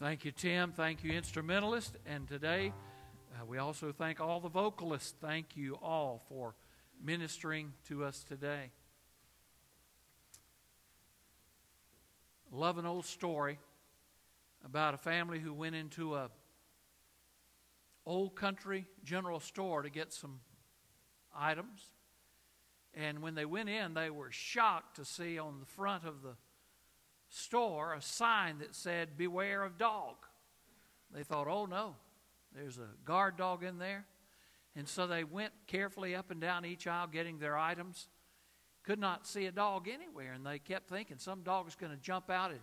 Thank you, Tim. Thank you, instrumentalist. And today, uh, we also thank all the vocalists. Thank you all for ministering to us today. Love an old story about a family who went into a old country general store to get some items. And when they went in, they were shocked to see on the front of the store a sign that said, Beware of dog. They thought, oh no, there's a guard dog in there. And so they went carefully up and down each aisle getting their items. Could not see a dog anywhere, and they kept thinking some dog is going to jump out and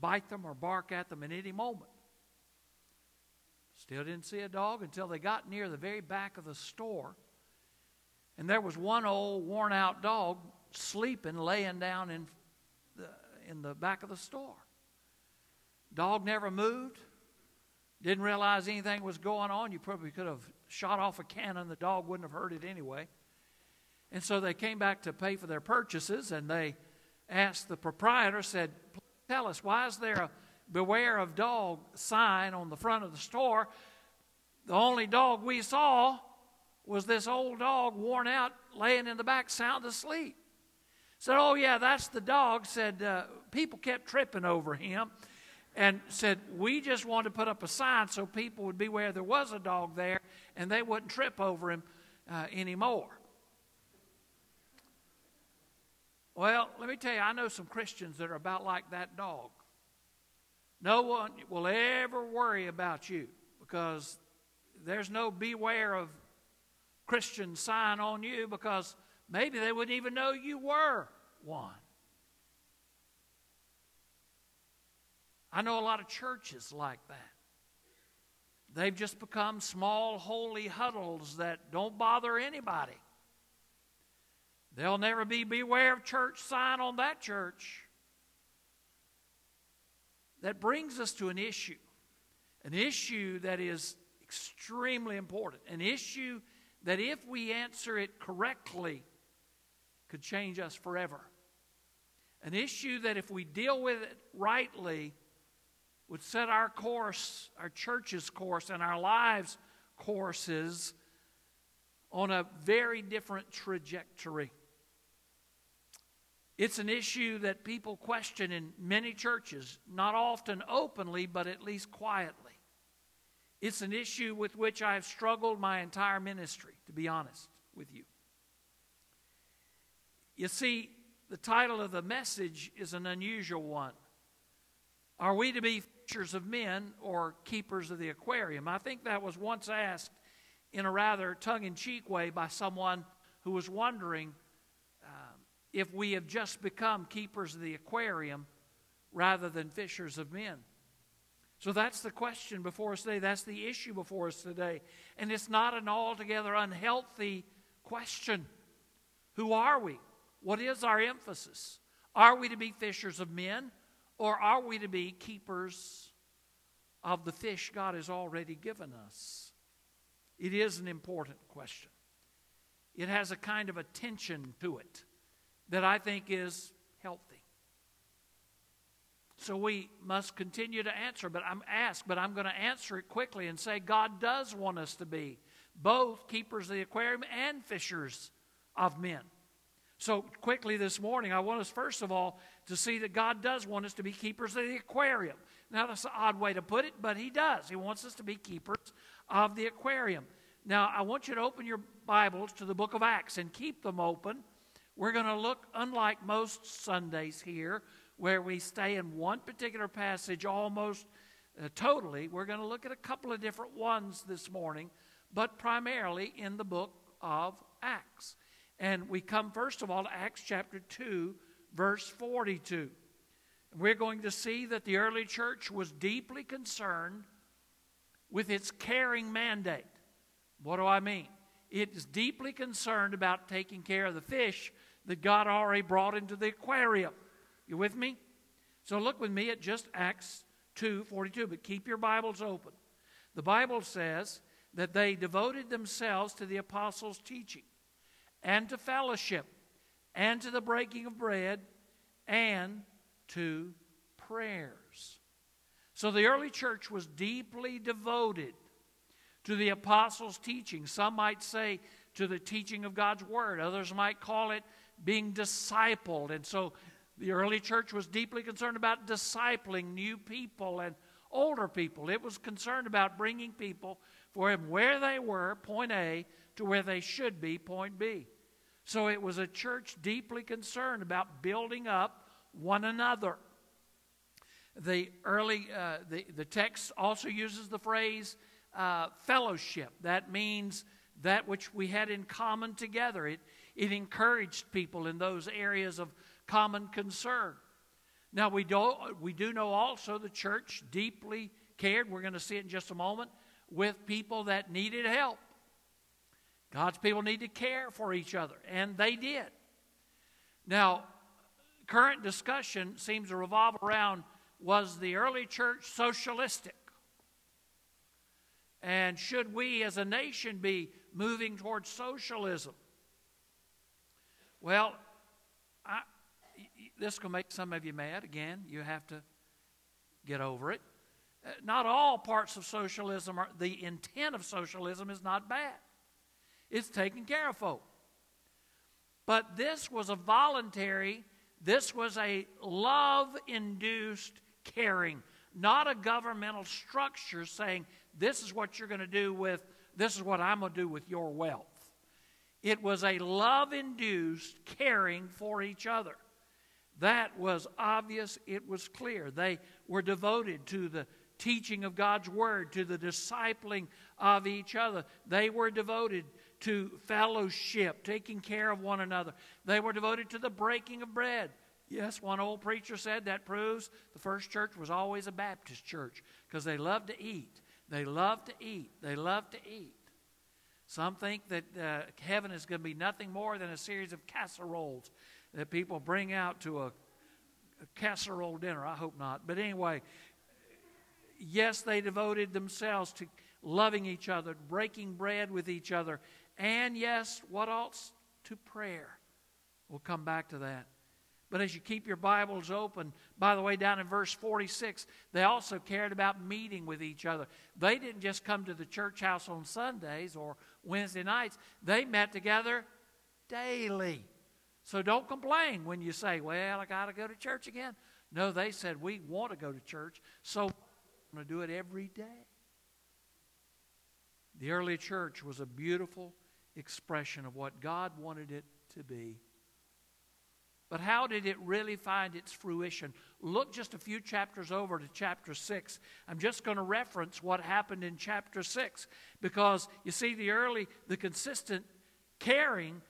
bite them or bark at them at any moment. Still didn't see a dog until they got near the very back of the store. And there was one old worn out dog sleeping, laying down in in the back of the store. Dog never moved. Didn't realize anything was going on. You probably could have shot off a cannon. The dog wouldn't have heard it anyway. And so they came back to pay for their purchases and they asked the proprietor, said, Tell us, why is there a beware of dog sign on the front of the store? The only dog we saw was this old dog worn out laying in the back sound asleep. Said, Oh, yeah, that's the dog. Said, uh, People kept tripping over him and said, We just wanted to put up a sign so people would be aware there was a dog there and they wouldn't trip over him uh, anymore. Well, let me tell you, I know some Christians that are about like that dog. No one will ever worry about you because there's no beware of Christian sign on you because maybe they wouldn't even know you were one. I know a lot of churches like that. They've just become small, holy huddles that don't bother anybody. There'll never be beware of church sign on that church. That brings us to an issue, an issue that is extremely important, an issue that if we answer it correctly could change us forever. An issue that if we deal with it rightly would set our course, our church's course, and our lives' courses on a very different trajectory. It's an issue that people question in many churches, not often openly, but at least quietly. It's an issue with which I have struggled my entire ministry, to be honest with you. You see, the title of the message is an unusual one. Are we to be fishers of men or keepers of the aquarium? I think that was once asked in a rather tongue in cheek way by someone who was wondering um, if we have just become keepers of the aquarium rather than fishers of men? So that's the question before us today. That's the issue before us today. And it's not an altogether unhealthy question. Who are we? What is our emphasis? Are we to be fishers of men or are we to be keepers of the fish God has already given us? It is an important question. It has a kind of attention to it that I think is healthy. So we must continue to answer, but I'm asked, but I'm going to answer it quickly and say God does want us to be both keepers of the aquarium and fishers of men. So, quickly this morning, I want us first of all to see that God does want us to be keepers of the aquarium. Now, that's an odd way to put it, but He does. He wants us to be keepers of the aquarium. Now, I want you to open your Bibles to the book of Acts and keep them open we're going to look, unlike most Sundays here, where we stay in one particular passage almost uh, totally, we're going to look at a couple of different ones this morning, but primarily in the book of Acts. And we come first of all to Acts chapter 2, verse 42. We're going to see that the early church was deeply concerned with its caring mandate. What do I mean? It is deeply concerned about taking care of the fish that God already brought into the aquarium. You with me? So look with me at just Acts 2 42, but keep your Bibles open. The Bible says that they devoted themselves to the apostles' teaching and to fellowship and to the breaking of bread and to prayers. So the early church was deeply devoted to the apostles' teaching. Some might say to the teaching of God's word, others might call it being discipled. And so the early church was deeply concerned about discipling new people and older people. It was concerned about bringing people from where they were, point A, to where they should be, point B. So it was a church deeply concerned about building up one another. The early, uh, the, the text also uses the phrase uh, fellowship. That means that which we had in common together. It, it encouraged people in those areas of common concern. Now, we do, we do know also the church deeply cared, we're going to see it in just a moment, with people that needed help. God's people need to care for each other, and they did. Now, current discussion seems to revolve around was the early church socialistic? And should we as a nation be moving towards socialism? Well, I, this will make some of you mad. Again, you have to get over it. Uh, not all parts of socialism are, the intent of socialism is not bad. It's taking care of folk. But this was a voluntary, this was a love induced caring, not a governmental structure saying, this is what you're going to do with, this is what I'm going to do with your wealth. It was a love induced caring for each other. That was obvious, it was clear. They were devoted to the teaching of God's Word, to the discipling of each other. They were devoted to fellowship, taking care of one another. They were devoted to the breaking of bread. Yes, one old preacher said that proves the first church was always a Baptist church because they loved to eat. They loved to eat. They loved to eat. Some think that uh, heaven is going to be nothing more than a series of casseroles that people bring out to a, a casserole dinner. I hope not. But anyway, yes, they devoted themselves to loving each other, breaking bread with each other, and yes, what else? To prayer. We'll come back to that. But as you keep your Bibles open, by the way, down in verse 46, they also cared about meeting with each other. They didn't just come to the church house on Sundays or Wednesday nights, they met together daily. So don't complain when you say, Well, I got to go to church again. No, they said, We want to go to church, so I'm going to do it every day. The early church was a beautiful expression of what God wanted it to be. But how did it really find its fruition? Look just a few chapters over to chapter 6. I'm just going to reference what happened in chapter 6 because you see, the early, the consistent caring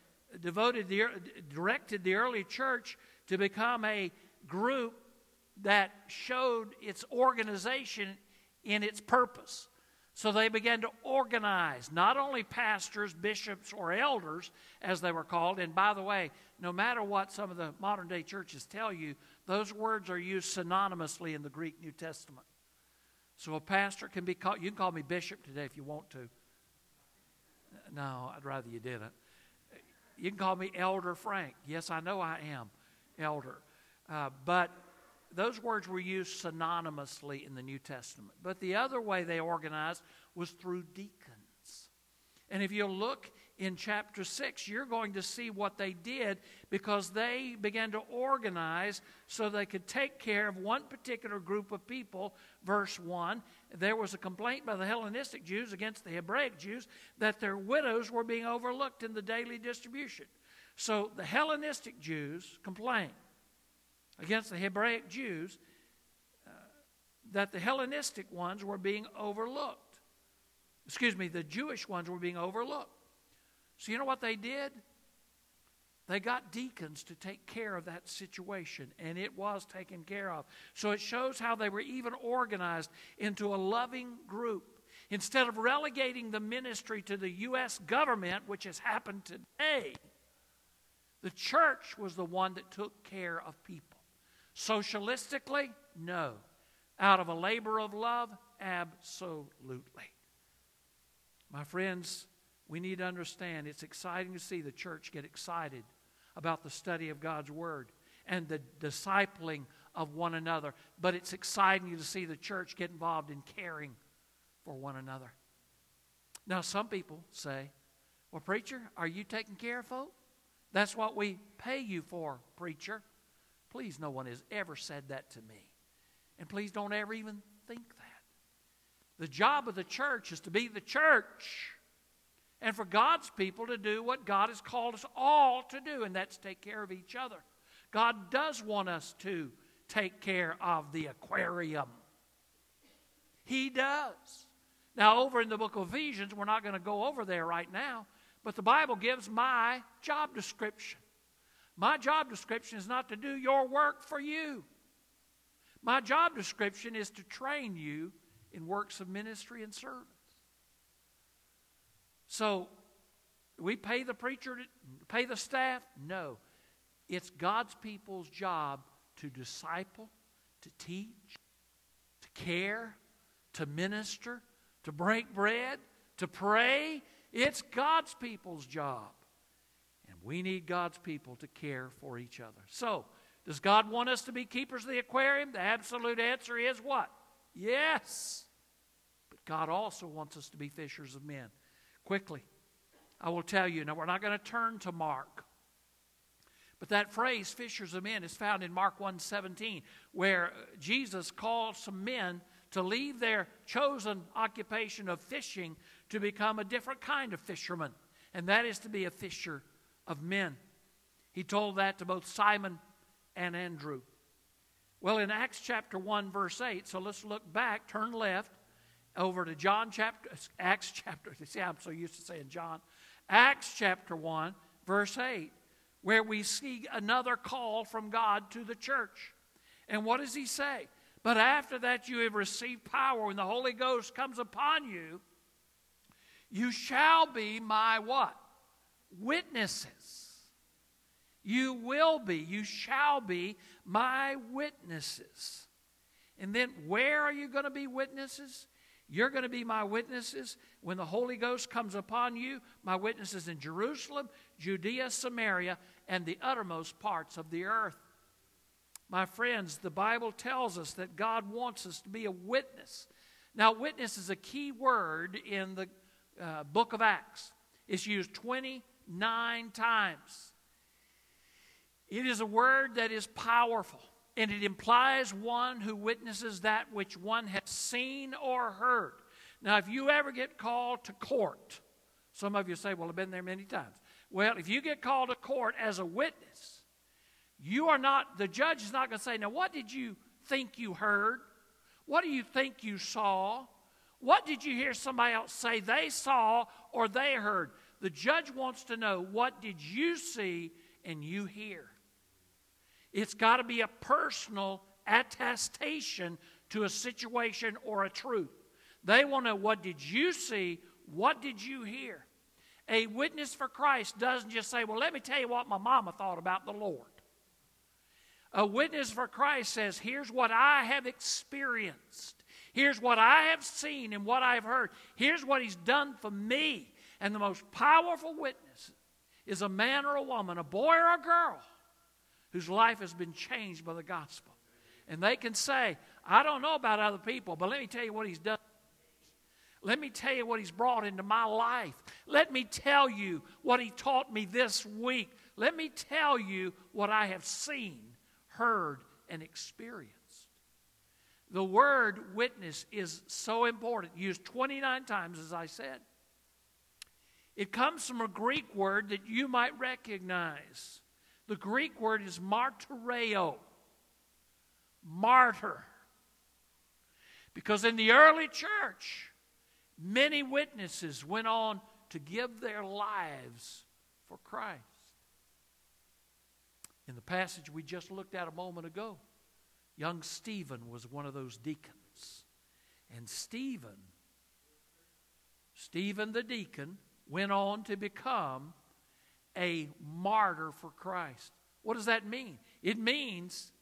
devoted the, directed the early church to become a group that showed its organization in its purpose. So they began to organize not only pastors, bishops, or elders, as they were called. And by the way, no matter what some of the modern day churches tell you, those words are used synonymously in the Greek New Testament. So a pastor can be called, you can call me bishop today if you want to. No, I'd rather you didn't. You can call me Elder Frank. Yes, I know I am elder. Uh, but those words were used synonymously in the New Testament. But the other way they organized was through deacons. And if you look in chapter 6, you're going to see what they did because they began to organize so they could take care of one particular group of people. Verse 1 there was a complaint by the Hellenistic Jews against the Hebraic Jews that their widows were being overlooked in the daily distribution. So the Hellenistic Jews complained against the Hebraic Jews uh, that the Hellenistic ones were being overlooked. Excuse me, the Jewish ones were being overlooked. So, you know what they did? They got deacons to take care of that situation, and it was taken care of. So it shows how they were even organized into a loving group. Instead of relegating the ministry to the U.S. government, which has happened today, the church was the one that took care of people. Socialistically? No. Out of a labor of love? Absolutely. My friends, we need to understand it's exciting to see the church get excited about the study of God's Word and the discipling of one another. But it's exciting to see the church get involved in caring for one another. Now, some people say, Well, preacher, are you taking care of folk? That's what we pay you for, preacher. Please, no one has ever said that to me. And please don't ever even think that. The job of the church is to be the church and for God's people to do what God has called us all to do, and that's take care of each other. God does want us to take care of the aquarium. He does. Now, over in the book of Ephesians, we're not going to go over there right now, but the Bible gives my job description. My job description is not to do your work for you. My job description is to train you in works of ministry and service. So, we pay the preacher, to, pay the staff? No. It's God's people's job to disciple, to teach, to care, to minister, to break bread, to pray. It's God's people's job. We need God's people to care for each other. So, does God want us to be keepers of the aquarium? The absolute answer is what? Yes. But God also wants us to be fishers of men. Quickly, I will tell you. Now, we're not going to turn to Mark. But that phrase, fishers of men, is found in Mark 1.17, where uh, Jesus calls some men to leave their chosen occupation of fishing to become a different kind of fisherman, and that is to be a fisher of men. He told that to both Simon and Andrew. Well, in Acts chapter 1, verse 8, so let's look back, turn left over to John chapter, Acts chapter, see, I'm so used to saying John. Acts chapter 1, verse 8, where we see another call from God to the church. And what does he say? But after that you have received power when the Holy Ghost comes upon you, you shall be my what? Witnesses. You will be, you shall be my witnesses. And then where are you going to be witnesses? You're going to be my witnesses when the Holy Ghost comes upon you, my witnesses in Jerusalem, Judea, Samaria, and the uttermost parts of the earth. My friends, the Bible tells us that God wants us to be a witness. Now, witness is a key word in the uh, book of Acts, it's used 29 times. It is a word that is powerful, and it implies one who witnesses that which one has seen or heard. Now, if you ever get called to court, some of you say, Well, I've been there many times. Well, if you get called to court as a witness, you are not, the judge is not going to say, Now, what did you think you heard? What do you think you saw? What did you hear somebody else say they saw or they heard? The judge wants to know what did you see and you hear? It's got to be a personal attestation to a situation or a truth. They want to know what did you see? What did you hear? A witness for Christ doesn't just say, Well, let me tell you what my mama thought about the Lord. A witness for Christ says, Here's what I have experienced. Here's what I have seen and what I've heard. Here's what He's done for me. And the most powerful witness is a man or a woman, a boy or a girl whose life has been changed by the gospel. And they can say, I don't know about other people, but let me tell you what he's done. Let me tell you what he's brought into my life. Let me tell you what he taught me this week. Let me tell you what I have seen, heard, and experienced. The word witness is so important, used 29 times, as I said. It comes from a Greek word that you might recognize. The Greek word is martyreo, martyr. Because in the early church, many witnesses went on to give their lives for Christ. In the passage we just looked at a moment ago, young Stephen was one of those deacons. And Stephen, Stephen the deacon, went on to become a martyr for Christ. What does that mean? It means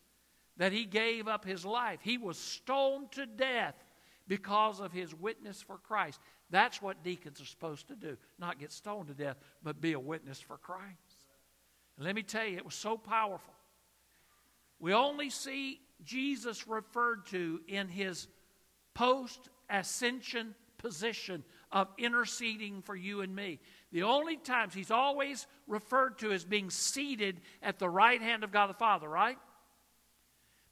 that he gave up his life. He was stoned to death because of his witness for Christ. That's what deacons are supposed to do. Not get stoned to death, but be a witness for Christ. And let me tell you, it was so powerful. We only see Jesus referred to in his post ascension position of interceding for you and me. The only times he's always referred to as being seated at the right hand of God the Father, right?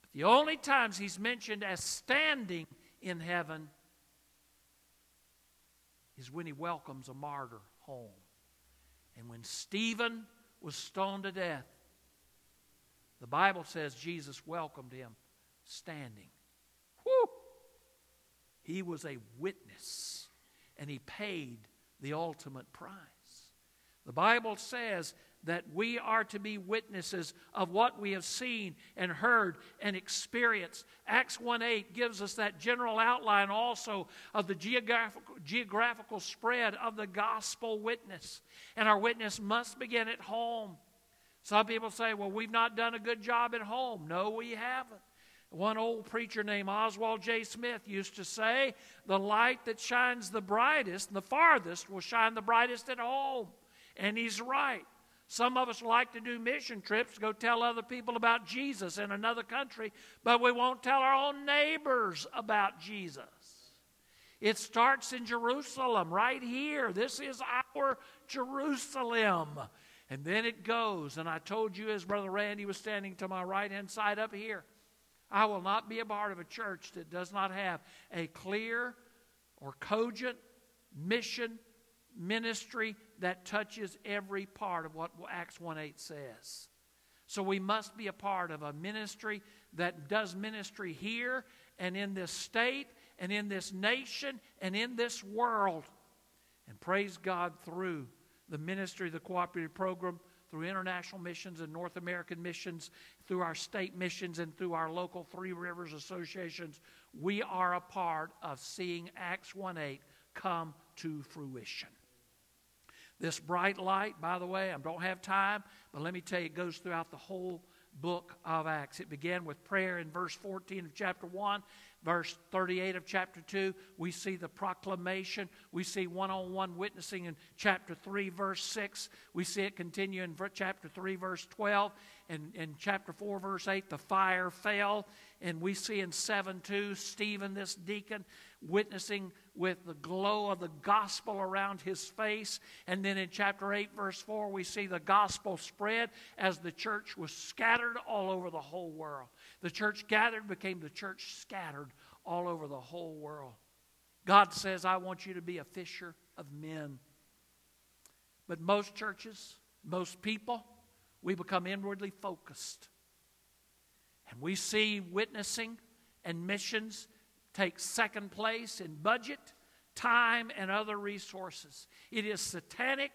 But the only times he's mentioned as standing in heaven is when he welcomes a martyr home. And when Stephen was stoned to death, the Bible says Jesus welcomed him standing. Whew! He was a witness, and he paid the ultimate price. The Bible says that we are to be witnesses of what we have seen and heard and experienced. Acts 1 8 gives us that general outline also of the geographical, geographical spread of the gospel witness. And our witness must begin at home. Some people say, well, we've not done a good job at home. No, we haven't. One old preacher named Oswald J. Smith used to say, The light that shines the brightest and the farthest will shine the brightest at home. And he's right. Some of us like to do mission trips, go tell other people about Jesus in another country, but we won't tell our own neighbors about Jesus. It starts in Jerusalem, right here. This is our Jerusalem. And then it goes, and I told you as Brother Randy was standing to my right hand side up here, I will not be a part of a church that does not have a clear or cogent mission ministry that touches every part of what Acts 1 8 says. So we must be a part of a ministry that does ministry here and in this state and in this nation and in this world. And praise God through the ministry of the cooperative program, through international missions and North American missions, through our state missions, and through our local Three Rivers associations, we are a part of seeing Acts 1 8 come to fruition. This bright light, by the way, I don't have time, but let me tell you, it goes throughout the whole book of Acts. It began with prayer in verse 14 of chapter 1 verse 38 of chapter 2, we see the proclamation. We see one on one witnessing in chapter 3, verse 6. We see it continue in chapter 3, verse 12. And in chapter 4, verse 8, the fire fell. And we see in 7 2, Stephen, this deacon, witnessing with the glow of the gospel around his face. And then in chapter 8, verse 4, we see the gospel spread as the church was scattered all over the whole world. The church gathered became the church scattered all over the whole world. God says, I want you to be a fisher of men. But most churches, most people, we become inwardly focused. And we see witnessing and missions take second place in budget, time, and other resources. It is satanic.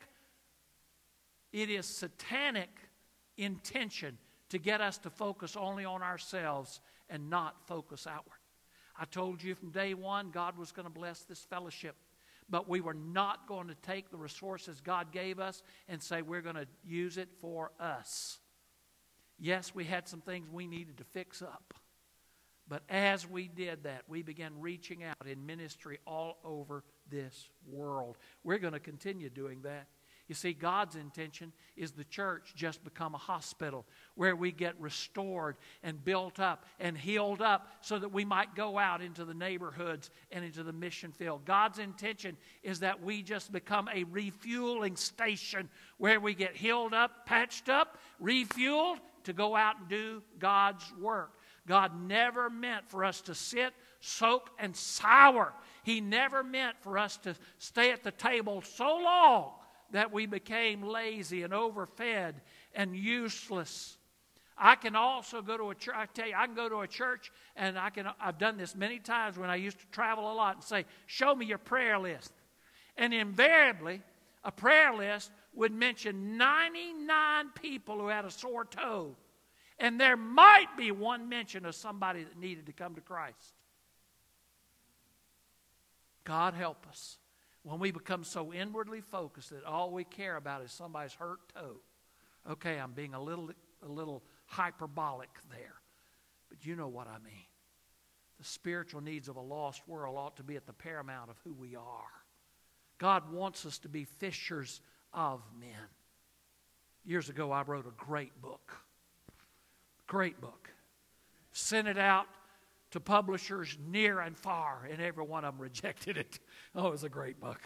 It is satanic intention to get us to focus only on ourselves and not focus outward. I told you from day one God was going to bless this fellowship, but we were not going to take the resources God gave us and say we're going to use it for us. Yes, we had some things we needed to fix up. But as we did that, we began reaching out in ministry all over this world. We're going to continue doing that. You see, God's intention is the church just become a hospital where we get restored and built up and healed up so that we might go out into the neighborhoods and into the mission field. God's intention is that we just become a refueling station where we get healed up, patched up, refueled to go out and do God's work. God never meant for us to sit, soak, and sour. He never meant for us to stay at the table so long that we became lazy and overfed and useless. I can also go to a church. I tell you, I can go to a church, and I can. I've done this many times when I used to travel a lot, and say, "Show me your prayer list," and invariably, a prayer list would mention 99 people who had a sore toe, and there might be one mention of somebody that needed to come to Christ. God help us when we become so inwardly focused that all we care about is somebody's hurt toe. Okay, I'm being a little, a little hyperbolic there, but you know what I mean. The spiritual needs of a lost world ought to be at the paramount of who we are. God wants us to be fishers of men. Years ago, I wrote a great book. Great book. sent it out to publishers near and far, and every one of them rejected it. Oh, it was a great book.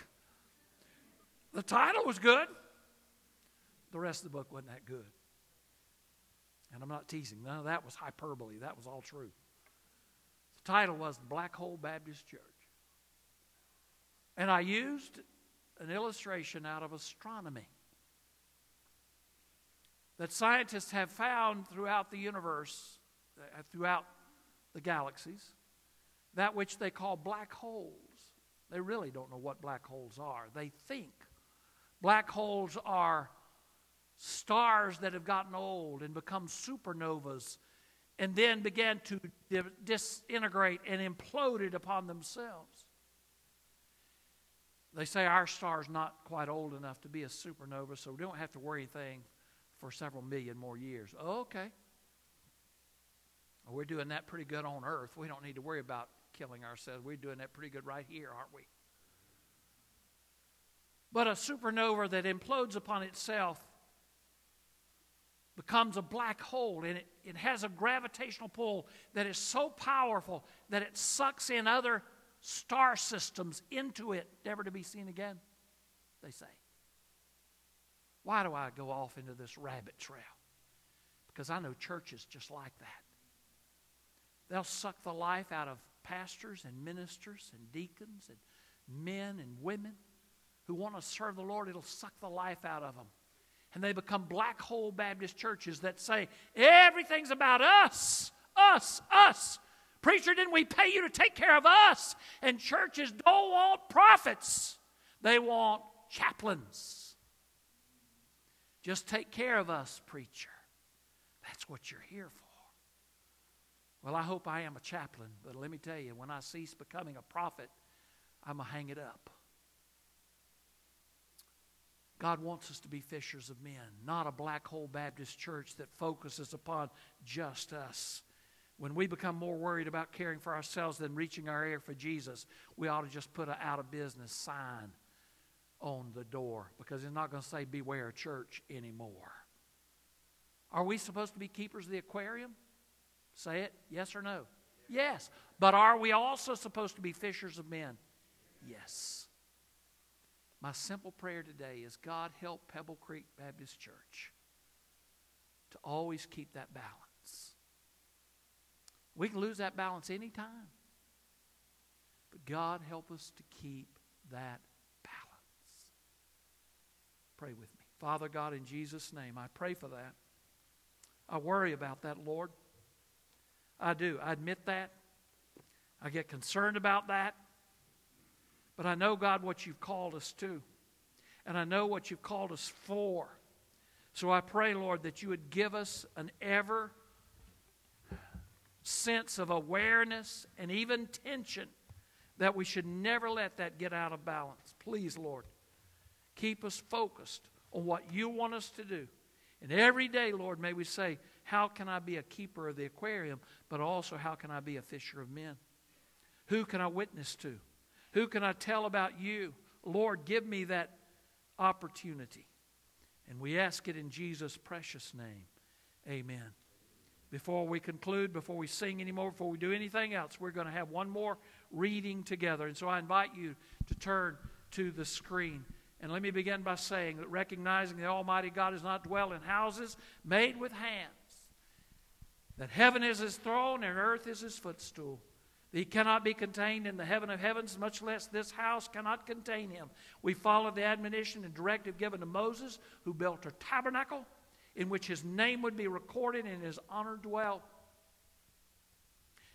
The title was good. The rest of the book wasn't that good. And I'm not teasing. Of that was hyperbole. That was all true. The title was The Black Hole Baptist Church. And I used an illustration out of astronomy that scientists have found throughout the universe, uh, throughout the galaxies, that which they call black holes. They really don't know what black holes are. They think black holes are stars that have gotten old and become supernovas and then began to disintegrate and imploded upon themselves. They say our star is not quite old enough to be a supernova, so we don't have to worry anything for several million more years. Okay. We're doing that pretty good on Earth. We don't need to worry about killing ourselves. We're doing that pretty good right here, aren't we? But a supernova that implodes upon itself becomes a black hole and it, it has a gravitational pull that is so powerful that it sucks in other star systems into it, never to be seen again, they say. Why do I go off into this rabbit trail? Because I know churches just like that. They'll suck the life out of pastors and ministers and deacons and men and women who want to serve the Lord. It'll suck the life out of them. And they become black hole Baptist churches that say, everything's about us, us, us. Preacher, didn't we pay you to take care of us? And churches don't want prophets, they want chaplains. Just take care of us, preacher. That's what you're here for. Well, I hope I am a chaplain, but let me tell you, when I cease becoming a prophet, I'm going to hang it up. God wants us to be fishers of men, not a black hole Baptist church that focuses upon just us. When we become more worried about caring for ourselves than reaching our ear for Jesus, we ought to just put an out of business sign on the door because it's not going to say beware church anymore. Are we supposed to be keepers of the aquarium? Say it, yes or no? Yes. But are we also supposed to be fishers of men? Yes. My simple prayer today is God help Pebble Creek Baptist Church to always keep that balance. We can lose that balance anytime. But God help us to keep that balance. Pray with me. Father God, in Jesus' name, I pray for that. I worry about that, Lord. I do. I admit that. I get concerned about that. But I know, God, what you've called us to. And I know what you've called us for. So I pray, Lord, that you would give us an ever sense of awareness and even tension that we should never let that get out of balance. Please, Lord, keep us focused on what you want us to do. And every day, Lord, may we say, how can I be a keeper of the aquarium, but also how can I be a fisher of men? Who can I witness to? Who can I tell about you? Lord, give me that opportunity. And we ask it in Jesus' precious name. Amen. Before we conclude, before we sing anymore, before we do anything else, we're going to have one more reading together. And so I invite you to turn to the screen. And let me begin by saying that recognizing the Almighty God does not dwell in houses made with hands that heaven is his throne and earth is his footstool. He cannot be contained in the heaven of heavens, much less this house cannot contain him. We follow the admonition and directive given to Moses, who built a tabernacle in which his name would be recorded and his honor dwell.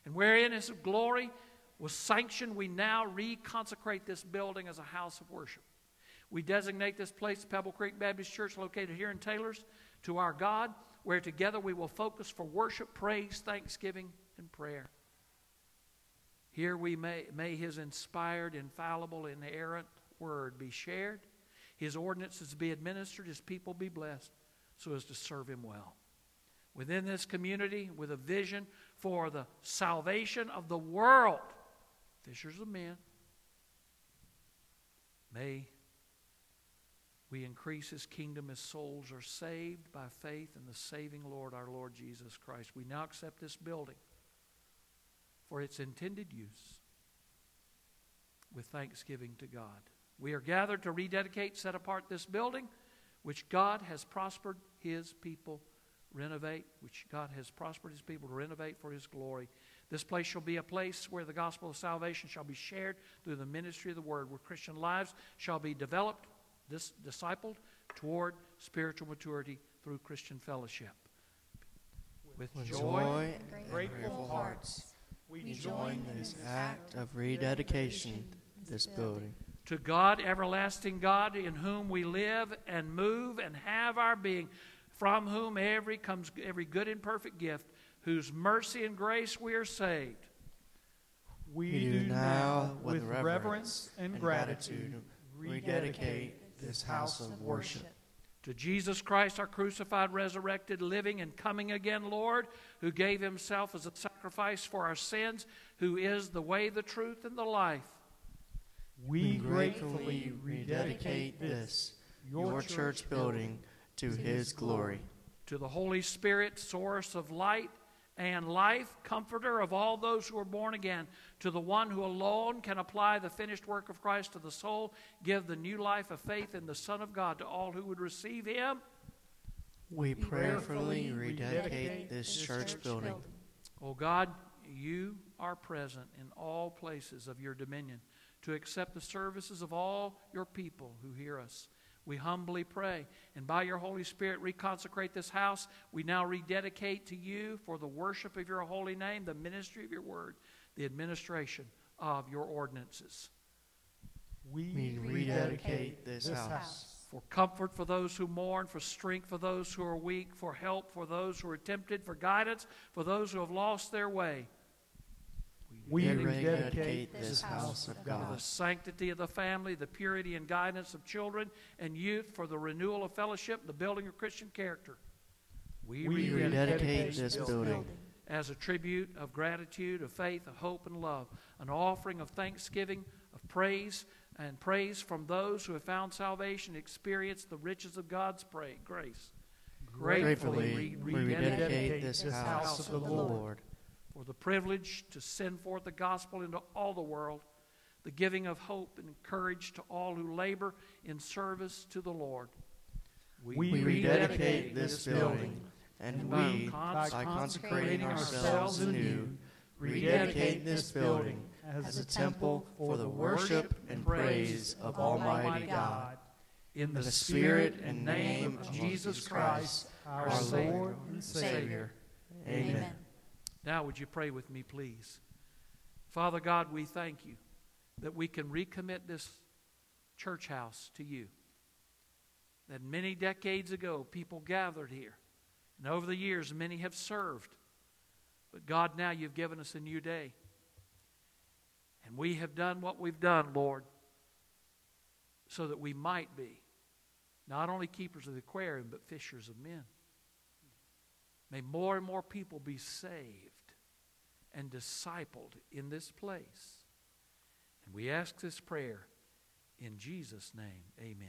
And wherein his glory was sanctioned, we now reconsecrate this building as a house of worship. We designate this place, Pebble Creek Baptist Church, located here in Taylors, to our God where together we will focus for worship, praise, thanksgiving, and prayer. Here we may, may his inspired, infallible, inerrant word be shared, his ordinances be administered, his people be blessed, so as to serve him well. Within this community, with a vision for the salvation of the world, fishers of men, may we increase his kingdom as souls are saved by faith in the saving Lord, our Lord Jesus Christ. We now accept this building for its intended use with thanksgiving to God. We are gathered to rededicate, set apart this building, which God has prospered his people renovate, which God has prospered his people to renovate for his glory. This place shall be a place where the gospel of salvation shall be shared through the ministry of the word, where Christian lives shall be developed, this, discipled toward spiritual maturity through Christian fellowship. With, With joy, joy and grateful hearts, we join in this act of rededication this building. To God, everlasting God, in whom we live and move and have our being, from whom every comes every good and perfect gift, whose mercy and grace we are saved. We, we do now, with reverence and gratitude, rededicate this house of worship. To Jesus Christ, our crucified, resurrected, living, and coming again Lord, who gave himself as a sacrifice for our sins, who is the way, the truth, and the life. We gratefully rededicate this, your church building, to his glory. To the Holy Spirit, source of light and life, comforter of all those who are born again, to the one who alone can apply the finished work of Christ to the soul, give the new life of faith in the Son of God to all who would receive him. We prayerfully rededicate this church building. O oh God, you are present in all places of your dominion to accept the services of all your people who hear us. We humbly pray. And by your Holy Spirit, reconsecrate this house. We now rededicate to you for the worship of your holy name, the ministry of your word, the administration of your ordinances. We, rededicate this, this house. house. For comfort for those who mourn, for strength for those who are weak, for help for those who are tempted, for guidance for those who have lost their way we rededicate this house of God. For the sanctity of the family, the purity and guidance of children and youth, for the renewal of fellowship, the building of Christian character. We, we rededicate this building as a tribute of gratitude, of faith, of hope, and love, an offering of thanksgiving, of praise, and praise from those who have found salvation, experienced the riches of God's praise, grace. Gratefully, we rededicate this house of the Lord for the privilege to send forth the gospel into all the world, the giving of hope and courage to all who labor in service to the Lord. We, we rededicate this building, and we, by consecrating ourselves anew, rededicate this building as a temple for the worship and praise of Almighty God. In the Spirit and name of Jesus Christ, our Lord and Savior. Amen. Now, would you pray with me, please? Father God, we thank you that we can recommit this church house to you. That many decades ago, people gathered here. And over the years, many have served. But God, now you've given us a new day. And we have done what we've done, Lord, so that we might be not only keepers of the aquarium, but fishers of men. May more and more people be saved and discipled in this place. And we ask this prayer in Jesus' name. Amen.